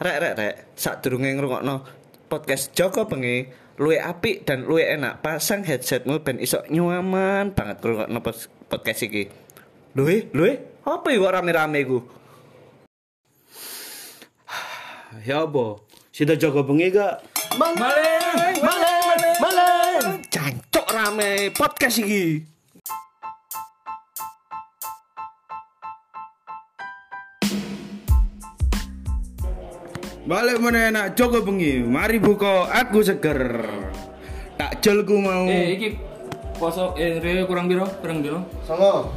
rek rek rek sadurunge ngrungokno podcast Joko Bengi luwe apik dan luwe enak pasang headsetmu ben iso nyaman banget ngrungokno podcast iki luwe luwe apa iku rame-rame iku Ya apa? Sida jaga bengi gak? Maleng, maleng, maleng. Cancok rame podcast iki. Balik mana enak jaga bengi. Mari buka aku seger. Takjelku mau. Eh, iki poso eh rewe kurang biro, kurang biro. Songo.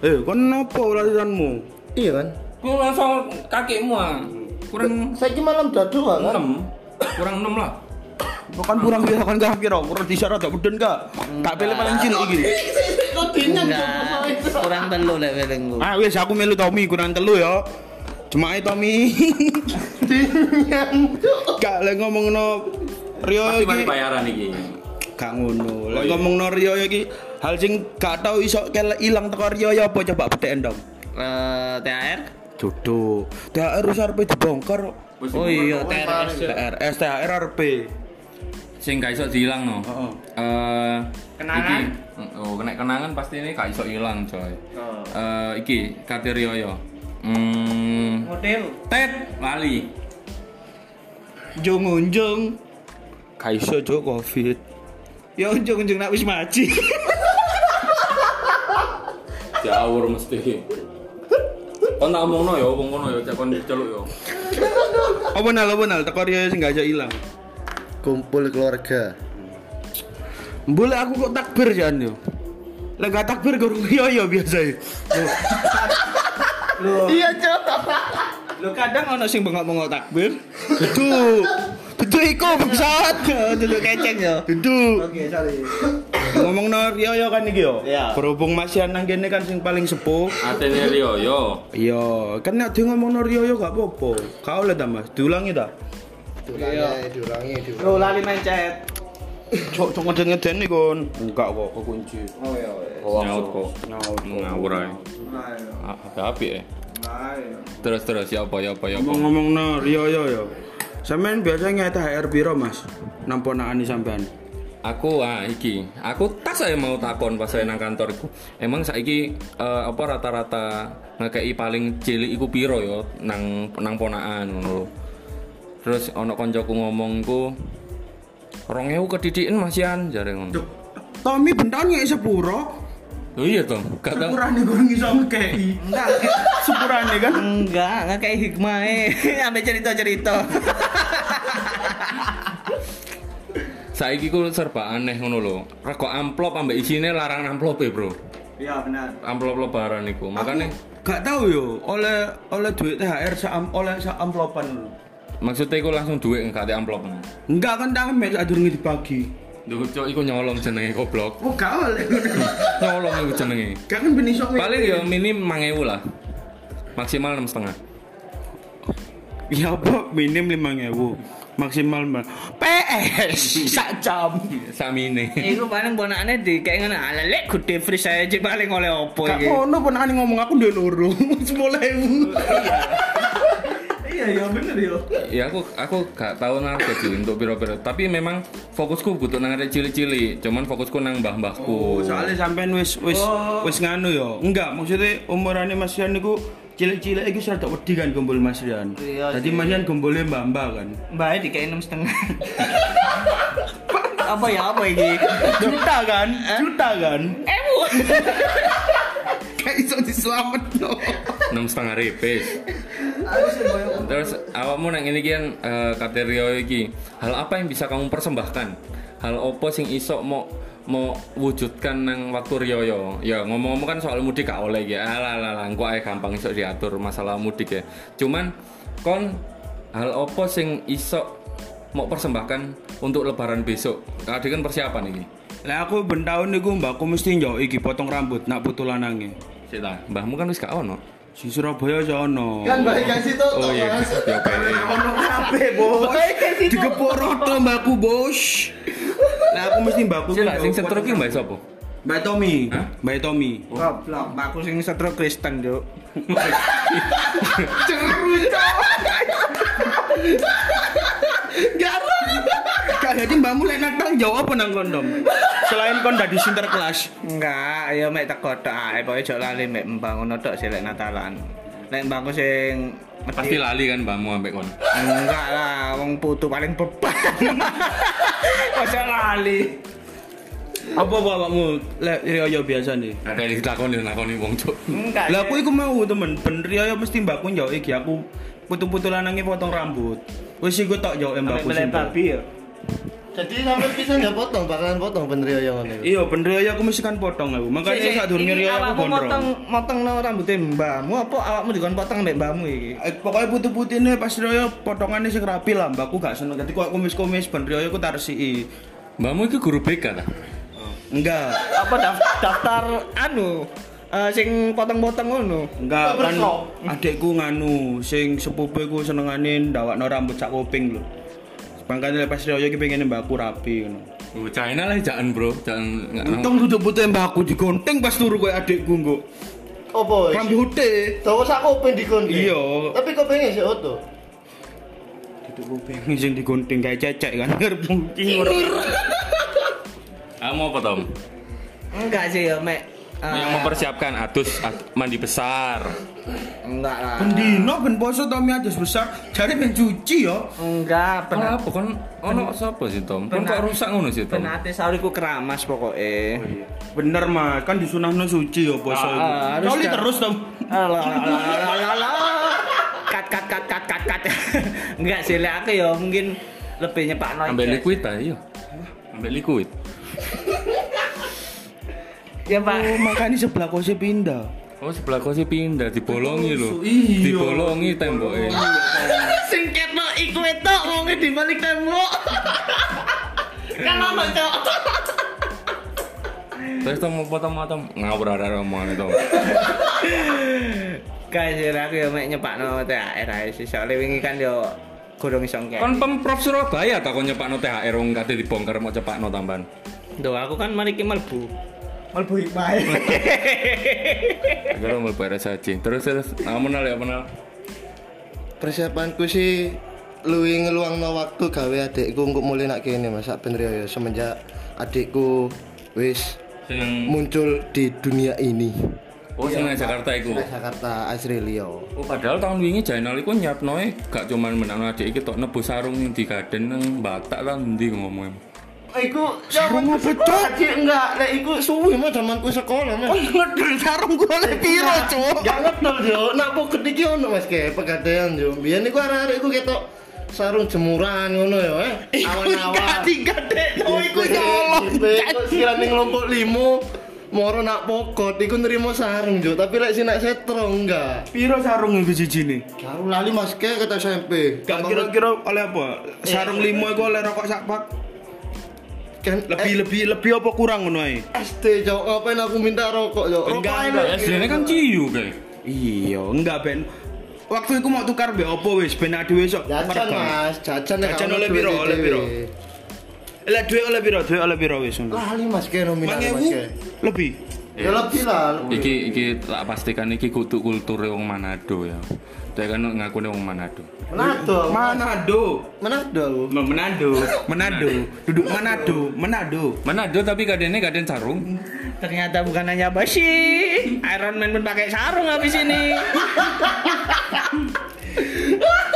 Eh, kon napa ulalisanmu? Iya kan? Ku langsung kakekmu ah. Kurang Saya malam dadu kan? 6. Kurang 6 lah. Bukan kurang kira kan gak kira, kurang disyarat tak beden gak? Tak pilih paling cilik iki. Enggak, kurang telu lek welengku. Ah wis aku melu Tommy kurang telu ya. Cuma Tommy. Gak lek ngomongno Rio Pasti iki. bayaran iki. Gak ngono. Lek Oh, iya. ngomongno Rio iki hal sing gak tau iso kele ilang teko Rio ya apa coba bedeken dong. Eh, THR? Jodoh. THR wis arep dibongkar. Oh iya, dibuka. THR. THR, THR RP. Sing gak iso diilang no. Heeh. Eh Kenangan? Oh, kena kenangan pasti ini gak iso ilang, coy. Oh. Eh iki kate Rio yo. Hmm, Model. tet lali. Jung unjung. Kaiso jo Covid. Ya unjung unjung nak wis maji. Jawur mesti. Kon tak omongno ya, wong ngono ya, cek kon celuk ya. Apa nal apa nal teko Rio sing gak iso ilang. Kumpul keluarga. Boleh aku kok takbir jan yo. Lek gak takbir guru Rio ya biasa ya. Iya, Cok. Lo kadang ono sing bengok-bengok takbir. Dudu. Dudu iku bangsat. Dudu keceng ya. Dudu. Oke, sorry. Ngomong no Rio yo kan iki yo. Iya. Berhubung Mas Yan nang kene kan sing paling sepuh. Atene Rio yo. Iya, kan nek ngomong no Rio yo gak apa-apa. Kau oleh ta Mas, diulangi ta? Diulangi, diulangi, diulangi. Lo lali mencet. Cok cok ngeden-ngeden iki kon. Enggak kok kekunci. Oh iya, iya. Nyaut kok. Nyaut. Ngawur ae. Ah, Apa api ya? Terus terus ya apa ya apa ya. Ngomong-ngomong no Rio yo yo. Sampean biasanya THR piro Mas? Namponakani sampean. Aku ah iki, aku tak saya mau takon pas saya nang kantor iku. Emang saiki eh, apa rata-rata ngekei paling cilik iku piro yo nang nang ponakan ngono lho. Terus ana koncoku ngomong ku 2000 kedidikan Mas Yan jare ngono. Tommy bentan ngek sepuro. Oh iya toh, gak tau. Sepurane gue ngiso ngekei. Enggak. Sepurane kan. Enggak, enggak kayak hikmah eh. Sampai cerita-cerita. Saiki ku serba aneh ngono lho. Rego amplop ambek isine larang amplop e, Bro. Iya benar. Amplop lebaran iku. Makane Gak tahu yo, oleh oleh duit THR sa oleh sa amplopan. Maksudnya iku langsung duit enggak ada amplop. Enggak kan tamek sak durunge dibagi. Duh, cok iku nyolong jenenge goblok. Oh, gak oleh. nyolong iku jenenge. Gak kan ben iso Paling ya minim 5000 lah. Maksimal enam setengah. Ya apa minim 5000. Maksimal mah. PS sak jam. Samine. Iku paling ponakane di kayak ngene ala lek gede free saya aja paling oleh opo Gak iki. ono ponakane ngomong aku ndek loro. 10000. Iya iya bener yo. Ya aku aku gak tahu narko sih untuk piro-piro. Tapi memang fokusku butuh nang arek cili-cili. Cuman fokusku nang mbah-mbahku. Oh, soalnya sampean wis wis Oh. wis nganu yo. Enggak, maksudnya umurane Mas Rian niku cilik-cilik iki sudah tak wedi kan kumpul Mas Rian. Iya. Mas Rian kumpulnya mbak-mbak kan. Mbak di kayak enam setengah. apa ya apa ini? Juta kan? Juta kan? Ewu. Kayak iso diselamet no. enam setengah repes. Terus awakmu nang ini kian eh, kate Rio iki, hal apa yang bisa kamu persembahkan? Hal opo sing iso mau mau wujudkan nang waktu Rio yo? Ya ngomong-ngomong kan soal mudik gak oleh ya. Alah alah alah, engko ae gampang iso diatur masalah mudik ya. Cuman kon hal opo sing iso mau persembahkan untuk lebaran besok? Tadi kan persiapan ini. Lah aku ben tahun niku mbakku mesti njok iki potong rambut nak putu lanange. Sik ta, mbahmu kan wis gak ono. Si Surabaya aja ono. Kan baik yang situ Oh iya. Ya baik. Ono kabeh, Bos. Baik yang situ. Digepok roto mbakku, Bos. Nah, aku mesti mbakku. Sing kan sing setruk ki mbak sapa? Mbak Tommy. Mbak Tommy. Goblok, mbakku sing setruk Kristen, Cuk. Ceru, Cuk. Gak Kak Gading mbakmu lek nang Jawa apa nang kondom? Selain kon dadi sinterklas. Enggak, ya mek teko tok ae pokoke aja lali mek mbang ngono tok sih lek Natalan. Lek mbangku sing Pasti lali kan mbakmu ambek kon. Enggak lah, wong putu paling beban. Masa lali. Apa apa awakmu lek riyo biasa nih? Ada yang dilakoni lakoni wong cuk. Enggak. Lah aku iku mau temen, ben riyo mesti mbakku njauh iki aku putu-putu lanange potong rambut. Wis iku tok njauh mbakku Mbak sumpah. babi ya. Jadi sampai bisa nggak potong, bakalan potong bener ya yang ini. Iya, ben riyo aku mesti kan potong aku. Makanya sak durunge riyo aku motong gondrong. motong no rambutnya mbakmu apa awakmu dikon potong mbek mbakmu iki? Eh, Pokoknya putih-putihnya pas riyo potongannya sing rapi lah, mbakku gak seneng. Dadi kok kumis-kumis ben riyo aku tarsiki. Mbakmu itu guru BK ta? Enggak. Apa daf- daftar anu eh, sing potong-potong ngono? Enggak kan adekku nganu sing sepupuku senengane ndawakno rambut sak kuping lho. Makanya pas riyo iki pengen mbakku rapi ngono. Oh, China lah jangan bro, jangan Untung duduk putih mbakku digonteng pas turu koyo adekku nggo. Apa? Rambut putih. Tahu sak kuping digonde. Iya. Tapi kupingnya sih oto. Duduk kuping sing digonteng kayak cecek kan. Ngarep mungkin ora. Kamu apa Tom? Enggak sih ya mek. Eh, Yang mempersiapkan atus at- mandi besar. enggak lah. Pendino ben poso Tommy atus besar, jare ben cuci ya. Enggak, Kenapa penat. kon ono sapa sih Tom? Kon Benar. kok rusak ngono sih Tom? Penate sauriku keramas pokoknya. Bener Mas, kan disunahno suci ya poso. Ah, harus Coli dah. terus Tom. Alah. Kat kat kat kat kat kat. Enggak sih lek aku ya mungkin lebih nyepakno Ambil iki. liquid ta iya. Ambil liquid. Ya, Pak. Oh, makanya sebelah kose pindah. Oh sebelah kau sih pindah dibolongi lho. Iya. Dibolongi temboknya. Sing ketno iku etok wonge di balik tembok. Kan ono, Cok. Terus mau potong potong ngawur ada omongan itu. Kasih aku ya mek nyepakno THR ae sih. Soale wingi kan yo gurung iso ngek. Kon pemprov Surabaya tak kon nyepakno THR wong kate dibongkar mau cepakno tambahan. Duh, aku kan mari ki mlebu. Mlebu hikmah. Agar mau beres aja. Terus terus kamu nal ya kenal. Persiapanku sih luwi ngeluangno waktu gawe adikku untuk mulai nak kene Mas sak bener ya semenjak adikku wis Sing muncul di dunia ini. oh sing nang Jakarta iku. Di Jakarta Australia. Oh padahal tahun wingi Jainal iku nyiapno e gak cuman menakno adik iki tok nebus sarung yang digaden nang Batak lah ndi ngomongnya. Iku Sarung apa, Cok? Enggak, lek iku suwi mah zamanku sekolah Mas. Ngedel sarung gue oleh piro, Cuk? Gak ngetel yo, nak poket iki ono Mas ke pegadaian yo. Biyen iku arek-arek iku ketok sarung jemuran ngono yo eh. Awan-awan. gadek Oh, iku nyolong. Kok sekiranya ngelompok limo moro nak pokot iku nerima sarung jo, tapi lek sing nak setro enggak. Piro sarung iku siji ne? Karo lali Mas ke kata SMP. Gak kira-kira oleh apa? Sarung limo iku oleh rokok sak pak. Kan Lebih lebih lebih apa kurang ngono ae? SD jo, ngapain aku minta rokok jo? Enggak, enggak. SD kan ciu kayak. Iya, enggak ben. Waktu itu mau tukar be opo wis ben adewe sok. Jajan. Mas, jajan Jajan oleh piro, oleh piro? Lah duit oleh piro? Duit oleh piro wis ngono. Lali Mas ke nominal Mas lebih. Ya lebih lah. Iki iki tak pastikan iki kutu kultur wong Manado ya. Dia kan ngakune wong Manado. Manado. Manado. Manado. Manado, Manado, duduk Manado, Manado. Manado tapi kadene kaden sarung. Ternyata bukan hanya basi. Iron Man pun pakai sarung habis ini.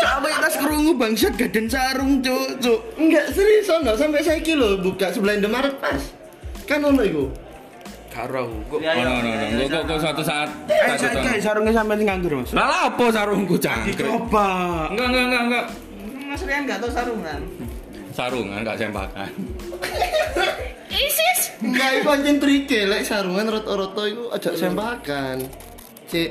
Sampai tas kerungu bangsat gaden sarung, cuk, cuk. Enggak serius ono sampai saiki lho buka sebelah Indomaret pas. Kan ono iku. Karo. Oh no no no. Kok kok- kok suatu saat Eh, kayak sarungnya sampai sing nganggur, Mas. Lah apa sarungku cangkrik? Coba. Enggak enggak enggak enggak. Mas Rian enggak tahu sarungan. Sarungan gak sembakan. Isis. Enggak iku anjing trike lek sarungan roto-roto iku aja sembakan. Cek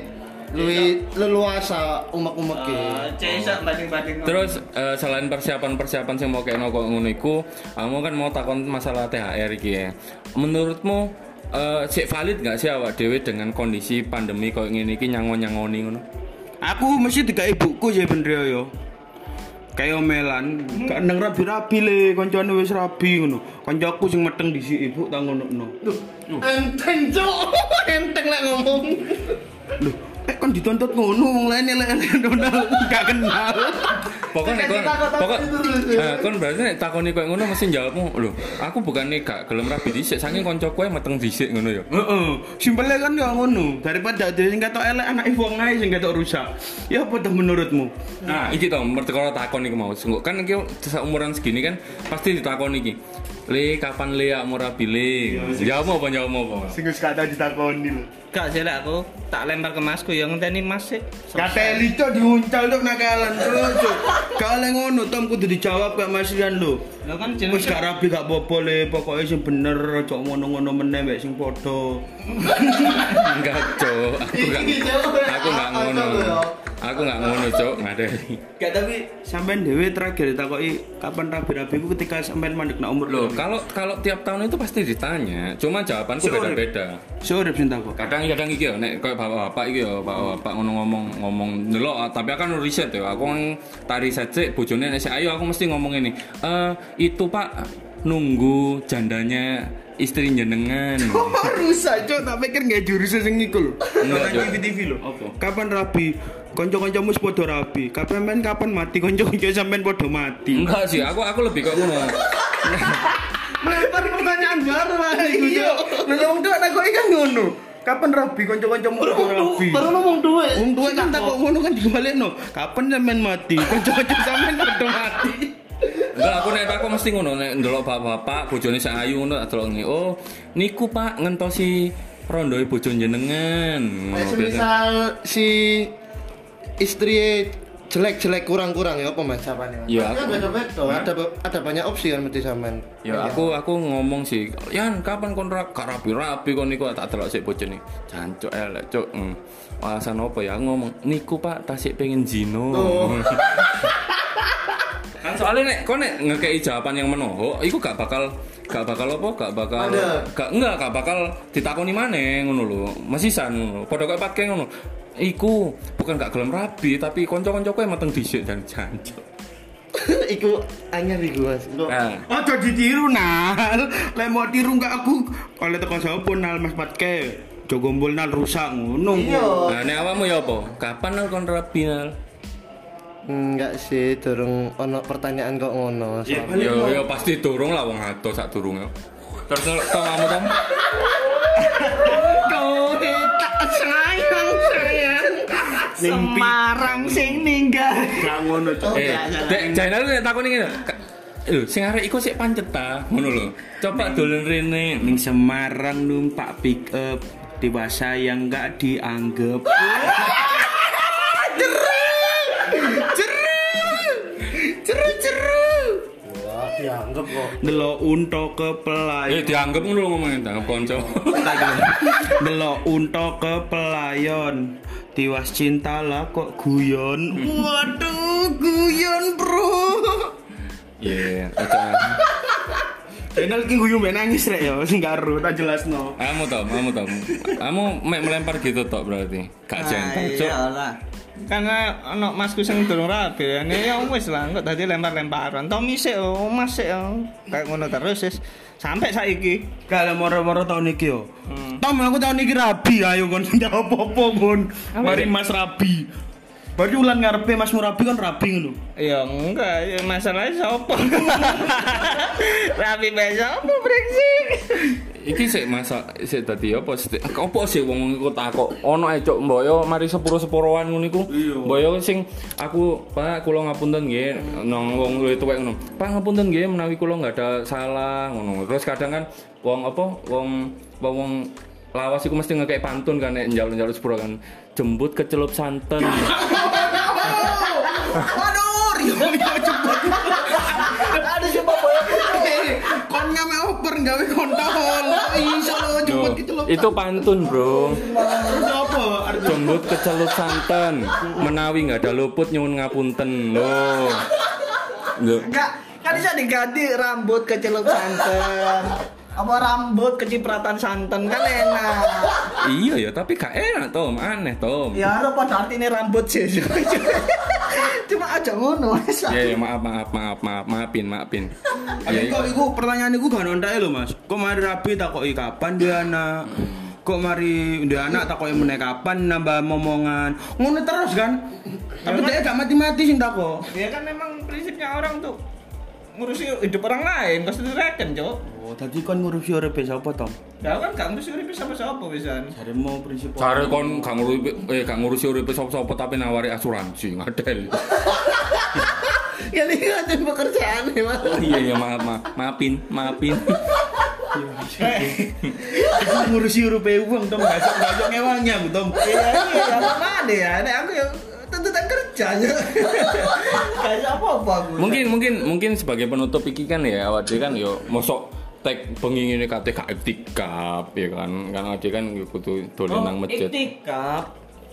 luwi leluasa umek-umeke. Cesa banding-banding. Terus eh, selain persiapan-persiapan sing mau kayak kok ngono iku, kamu kan mau takon masalah THR iki ya. Menurutmu eh sik valid gak sih awak dhewe dengan kondisi pandemi kok ngene iki nyangon-nyangoni ngono? Aku mesti tiga ibuku sih bener yo. Kayak omelan, gak neng rabi-rabi le, koncone wis rabi ngono. Kancaku sing meteng dhisik ibu tak ngono. Enteng cok. Enteng lek ngomong. Loh, Eh kon dituntut ngono wong lain elek-elek Donald gak kenal. Pokoknya kon pokok eh kon berarti nek takoni koyo ngono mesti jawabmu, lho, aku bukan nih gak gelem rabi dhisik saking kancaku ae meteng dhisik ngono ya. Heeh, simpelnya kan gak ngono. Daripada dhewe sing ketok elek anak wong ae sing ketok rusak. Ya apa tuh menurutmu? Nah, iki to mertekara takon iki mau. Kan iki umuran segini kan pasti ditakoni iki. Le kapan le aku rabi le? Jawab apa jawab apa? Sing wis kata ditakoni lho. Gak sih lah aku tak lempar ke masku yang ngenteni mas sih. Kata Lico diuncal tuh nakalan terus. Kale ngono Tom kudu dijawab kak Mas Rian lho. Lah kan Wis gak rapi gak apa-apa le, pokoke sing bener aja ngono-ngono meneh mek sing padha. Enggak, Cok. Aku enggak aku. Aku enggak ngono, Cok. Ngadeli. Gak tapi sampean dhewe terakhir ditakoki kapan rabi-rabiku ketika sampean mandek nak umur Loh, kalau kalau tiap tahun itu pasti ditanya. Cuma jawabanku Seurip. beda-beda. Seurip sing takok. kadang-kadang iki ya nek koyo bapak-bapak iki ya bapak-bapak ngono ngomong ngomong ah, tapi aku kan riset ya aku tari sik bojone nek ayo aku mesti ngomong ini eh itu Pak nunggu jandanya istri jenengan Rusak, cok, tak pikir nggak jurus sing iku lho. Nonton. TV-TV lho. Apa? Kapan rabi? Kanca-kancamu wis padha rabi. Kapan men kapan mati? Kanca-kanca sampean padha mati. enggak sih aku aku lebih kok ngono Melempar pertanyaan baru lah iku, Cok. Lha wong tuwa takoki kan ngono. Kapan rabi kanca-kancamu padha rabi? Baru ngomong duit. Wong tuwa kan takok ngono kan dibalekno. Kapan sampean mati? Kanca-kanca sampean padha mati. enggak aku nek aku mesti ngono nek ndelok bapak-bapak bojone sak ayu ngono tak delok ngene. oh niku Pak ngentosi rondoe bojo jenengan Nek semisal si istri jelek-jelek kurang-kurang ya apa mas Maksudnya aku- beda-beda. Ada ada banyak opsi kan mesti sampean. Ya aku aku ngomong sih, Yan kapan kon ra rapi-rapi kon niku tak delok sik bojone. Jancuk elek, cuk. Hmm. Alasan apa ya aku ngomong, niku Pak tasik pengen zino. kan soalnya nek kon nek ngekei jawaban yang menohok, iku gak bakal gak bakal apa, gak bakal Ada. gak enggak gak bakal ditakoni maneh ngono lho. Mesisan ngono. Padha kaya pakai ngono. Iku bukan gak gelem rabi tapi kanca-kancaku yang meteng dhisik dan jancuk. Iku anyar iku mas. Nah, Aja ditiru nal. Lek mau tiru enggak aku oleh teko sapa nal Mas Patke. Jogombol nal rusak ngono. Nah nek awakmu ya apa? Kapan nal kon rabi nal? Enggak sih, durung ono pertanyaan kok ngono. Ya. Yo yo pasti durung lah wong ado sak durung yo. Terus tau kamu tom? Kau tak sayang sayang. Semarang sing ninggal. Gak ngono cok. Eh, dek channel nek takoni ngene. Ka- Lho, sing arek iku sik pancet ta, ngono lho. Coba dolen rene. Ning Semarang numpak pick up dewasa yang enggak dianggap. Dianggap kok. Delok unta ke Eh dianggap ngono lho ngomongin dianggap kanca. Delok unta ke pelayan. Tiwas cinta lah kok guyon. Waduh, guyon, Bro. Iya, aja. Channel ki guyu mbek nangis rek ya, sing karo tak jelasno. Kamu tom, kamu tom. Kamu mek melempar gitu tok berarti. Gak gentle, cuk. Iyalah. Karena ono masku sing durung rapi ya. Ini ya wis lah kok tadi lempar-lemparan. Tommy sik oh, Mas sik oh. Kayak ngono terus wis sampai saiki. Kalau moro-moro tahun iki yo. Tom aku tahun iki rabi ayo kon ndak apa-apa kon. Mari Mas rabi. Berarti ulan ngarepe Mas Murabi kan rabi ngono. Ya enggak, ya masalahnya sapa? rapi besok apa brengsek? Iki sik masa sik dadi apa sih? Apa sih wong iku takok ono ae cuk mboyo mari sepuro-sepuroan ngono iku. Mboyo sing aku Pak kula ngapunten nggih nang wong luwih tuwek ngono. Pak ngapunten nggih menawi kula nggak ada salah ngono. Terus kadang kan wong apa wong wong, wong lawas iku mesti ngekek pantun kan nek njaluk-njaluk sepuro kan jembut kecelup santen. Waduh, Rio cepet. Ada siapa boy? Kon ngame oper gawe kontol. Iso lo cepet gitu lo. itu pantun, Bro. Apa? Jembut kecelup santen, menawi nggak ada luput nyuwun ngapunten. Loh. Enggak, kan bisa diganti rambut kecelup santan. Apa rambut kecipratan santan kan enak. Iya ya, tapi gak enak Tom, aneh Tom. Ya ada pada artinya rambut sih. Cuma aja ngono wis. Ya, ya maaf maaf maaf maaf maafin maafin. Ya, Ya, kok iku pertanyaan iku gak nontak lho, Mas. Kok mari rabi tak kok kapan dia anak? kok mari udah anak tak koyo meneh kapan nambah momongan ngono terus kan tapi dia gak mati-mati sing tak kok Ya kan memang prinsipnya orang tuh ngurusi hidup orang lain, pasti direken, Cok. oh tadi kon ngurusi urip sapa Tom Ya kan gak ngurusi urip sama-sama pisan. Jare mau prinsip Cari kon gak ngurusi eh gak ngurusi urip sapa-sapa tapi nawari asuransi ngadel. Ya ini kan pekerjaan nih mas. Oh iya iya maaf maaf maafin maafin. Aku ngurusi urip uang Tom gak sok ngewangnya Tom Iya, iya, apa mana ya? Nek aku ya tuntutan kerjanya. Kayak apa-apa aku. Mungkin mungkin mungkin sebagai penutup iki kan ya awak kan yo mosok tek bengi ngene kate gak iktikaf ya kan. Kan awak dhewe kan yo kudu dolen nang masjid. Iktikaf.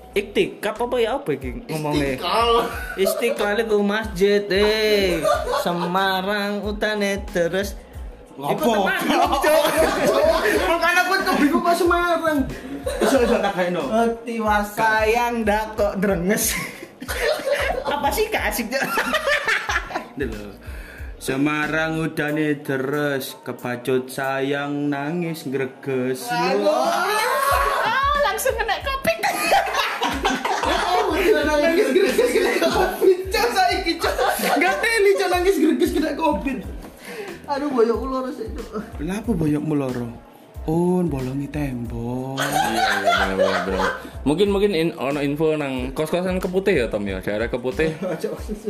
Iktikaf apa ya apa iki ngomongnya? Istiqlal. Istiqlal itu masjid eh Semarang utane terus Apa? Makanya aku tuh bingung kok Semarang. Iso iso tak kaino. Tiwa sayang dak kok drenges. Apa sih gak asik Cok? Dulu. Semarang udane deres kebacut sayang nangis greges lu. Ah, langsung kena kopik. nangis greges kena covid. Cok saiki cok. Gak teli cok nangis greges kena covid. Aduh boyok ular sih. Kenapa boyok meloro? Oh, bolongi tembok. Iya iya bener bener bener. Mungkin mungkin in, ono info nang kos-kosan Keputih ya Tom ya. Daerah Keputih.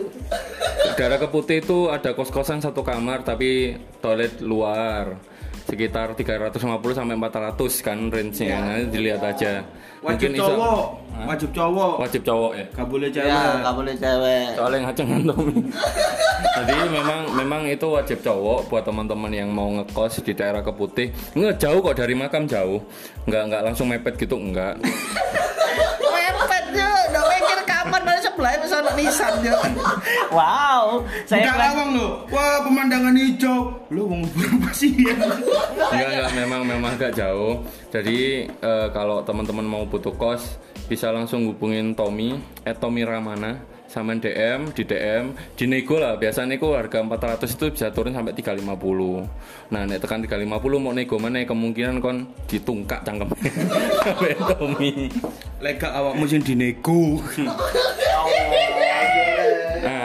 Daerah Keputih itu ada kos-kosan satu kamar tapi toilet luar sekitar 350 sampai 400 kan range-nya. Nanti dilihat aja. Wajib iso- cowok, wajib cowok. Wajib cowok ya. Gak boleh cewek. Ya nggak boleh cewek. Soalnya ngaceng Tommy. Jadi memang memang itu wajib cowok buat teman-teman yang mau ngekos di daerah Keputih. Nggak jauh kok dari makam jauh. Nggak nggak langsung mepet gitu enggak. Cok. Wow, saya Buka kira- lawang lo. Wah, pemandangan hijau. Lu mau berapa sih ya? Enggak enggak memang memang agak jauh. Jadi eh, kalau teman-teman mau butuh kos bisa langsung hubungin Tommy at Tommy Ramana sama DM di DM di nego lah biasanya nego harga 400 itu bisa turun sampai 350 nah nek tekan 350 mau nego mana kemungkinan kon ditungkak cangkem sampai Tommy Lega awakmu sing dinego. Nah,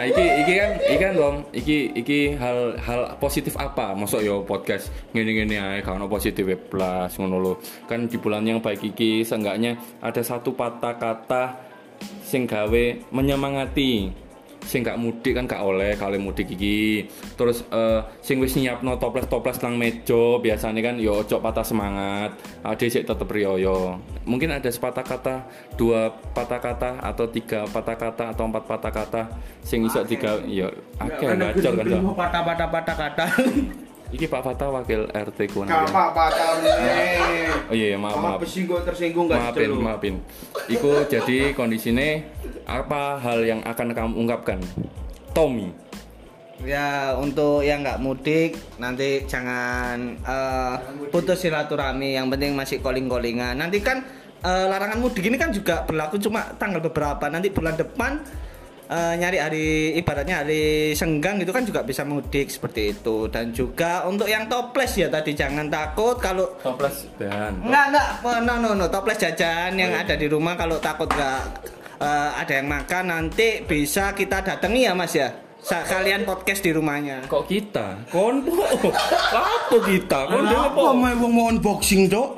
iki iki kan iki kan dong, iki iki hal hal positif apa? Masuk yo podcast ngene-ngene ae gak ono positif plus ngono lho. Kan di bulan yang baik iki seenggaknya ada satu patah kata sing gawe menyemangati. Sing gak mudik kan gak oleh kali mudik iki. Terus eh, sing wis nyiapno toples-toples nang meja biasanya kan yo ojo patah semangat. Ade sik tetep riyo. Mungkin ada sepatah kata, dua patah kata atau tiga patah kata atau empat patah kata sing iso tiga yo akeh gacor kan. Cok. patah-patah patah kata. Iki Pak Fatah wakil RT ku Kapak patah nih. Oh iya, iya, maaf maaf. besi gue tersinggung gak Maafin, gitu. maafin. Iku jadi kondisinya apa hal yang akan kamu ungkapkan? Tommy. Ya untuk yang nggak mudik nanti jangan eh, putus silaturahmi yang penting masih calling callingan nanti kan eh, larangan mudik ini kan juga berlaku cuma tanggal beberapa nanti bulan depan eh, nyari hari ibaratnya hari senggang itu kan juga bisa mudik seperti itu dan juga untuk yang toples ya tadi jangan takut kalau Toples dan Enggak, enggak. Oh, No, no, no. Toples jajan yang ada di rumah kalau takut enggak eh, ada yang makan nanti bisa kita datangi ya, Mas ya. Sa- kalian podcast di rumahnya. kok kita? Kon. Apa kita? Kon wong mau unboxing dok?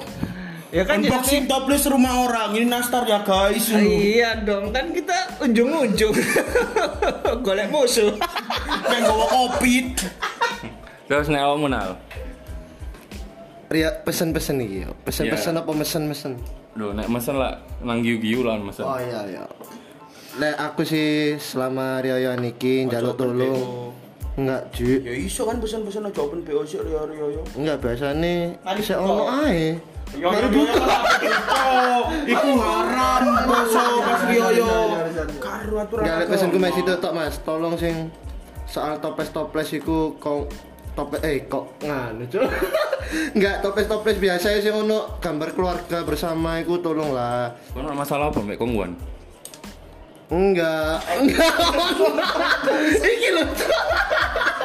Ya kan Unboxing toples rumah orang ini nastar ya guys. jadi- Iya dong, kan kita unjung-unjung. Golek musuh. Kayak bawa kopit. Terus nek awakmu nal. Ria pesen-pesen iki yo. Pesen-pesen apa mesen-mesen? Lho nek mesen lah nang giu-giu lah mesen. Oh iya iya. Lek aku sih selama Rioyo niki njaluk tolong. Enggak, Ju. Ya iso kan pesen-pesen aja open BO sih Rio Rio yo. Enggak biasane Mari bisa buka. ono ae. Yo yo yo. Iku haram poso pas Rio yo. Karo aturan. Enggak lek pesenku masih itu tok Mas. Tolong sing soal toples-toples iku kok toples eh kok nganu Cuk. Enggak toples-toples biasa sing ono gambar keluarga bersama iku tolong lah. Ono masalah apa mek kongguan? Enggak. Enggak. Iki lho.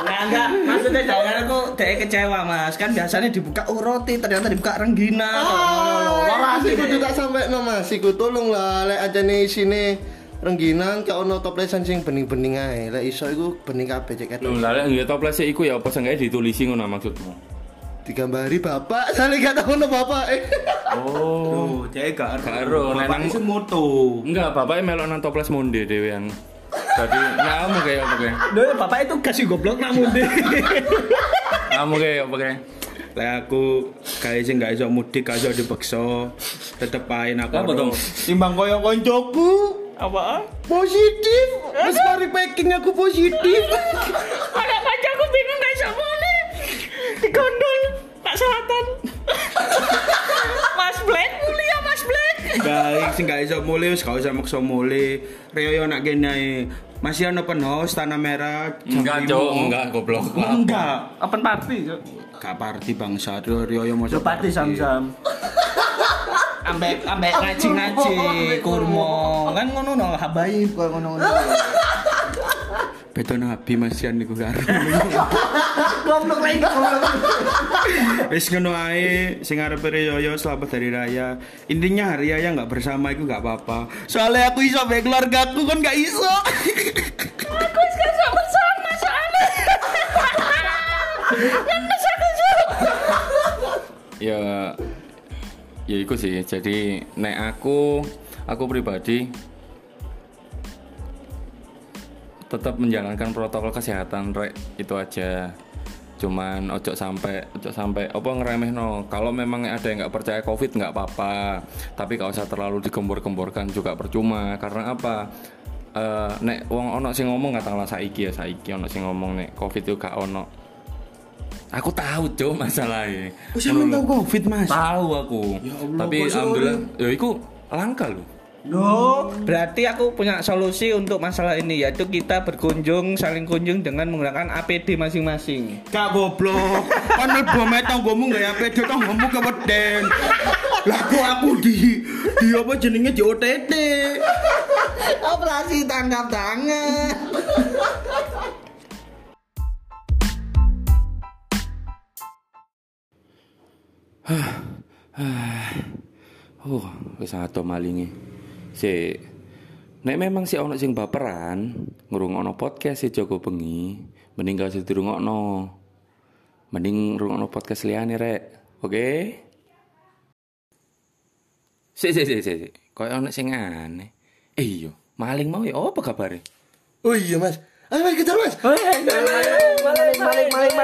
Enggak, enggak. Maksudnya jangan aku dek kecewa mas kan biasanya dibuka oh roti ternyata dibuka renggina Ah, ora sih kudu tak sampe no Mas, iku tolong lah lek ajane isine rengginan kok ono toplesan sing bening-bening ae. Lek iso iku bening kabeh cek Lho, ketok. lah lek nggih toples iku ya apa seenggaknya ditulisi ngono maksudmu. Digambari bapak, sale gak tau ono bapak. eh. Oh. Cek gak nek Bapak nang- iso moto. Enggak, bapaknya melok nang toples monde. Jadi, nah, kamu kayak apa kayak? Loh, bapak itu kasih goblok namun deh Kamu kayak apa kayak? Lah aku kayak sing gak iso mudik gak iso dipaksa. Tetep ae nak Apa dong? Timbang koyo koncoku apa positif. Wis mari packing aku positif. ada kancaku bingung gak bisa boleh digondol tak selatan Mas Black mulia Mas Black Baik sing gak iso mulai wis gak usah maksa mulai. Rio yo nak kene. Masih ono open house tanah merah. jam Enggak. Cok, enggak goblok. Enggak. open party Cuk. Gak party bangsa Rio Rio yo mau party sam-sam ambek ambek ngaji-ngaji kurma kan ngono no habaib kok ngono ngono Beto nabi masian niku karo. goblok lagi goblok Wis ngono ae sing arepe Rio selamat dari raya. Intinya hari raya nggak bersama itu nggak apa-apa. Soalnya aku iso bae keluarga aku kan nggak iso. aku sekarang bersama soalnya Lemes aku. Ya ya iku sih. Jadi nek aku aku pribadi tetap menjalankan protokol kesehatan rek itu aja cuman ojo sampai ojo sampai apa ngeremeh no kalau memang ada yang nggak percaya covid nggak apa-apa. Tapi gak usah terlalu digembor-gemborkan juga percuma. Karena apa? Eh, nek wong ono sing ngomong katakanlah saiki ya saiki ono sing ngomong nek covid itu gak ono. Aku tahu cok masalahnya. Siapa tahu covid mas? tahu aku. Ya Allah, tapi alhamdulillah ya itu langka loh No. Berarti aku punya solusi untuk masalah ini yaitu kita berkunjung saling kunjung dengan menggunakan APD masing-masing. Kak goblok. Kan mlebu met tanggomu gak ya pedo tanggomu keweden. Lah kok aku di di apa jenenge di OTT. Operasi tangkap tangan. Oh, wis ato malinge. Si Nek memang si ono sing baperan ngrungokno podcast si Joko Bengi, mending gak usah dirungokno. Mending rungokno podcast liyane rek. Oke? Si si si si. si. Kayak ono sing aneh. Eh iya, maling mau ya apa kabare? Oh iya Mas. Ayo Mas kejar Mas. Maling, maling, maling, maling.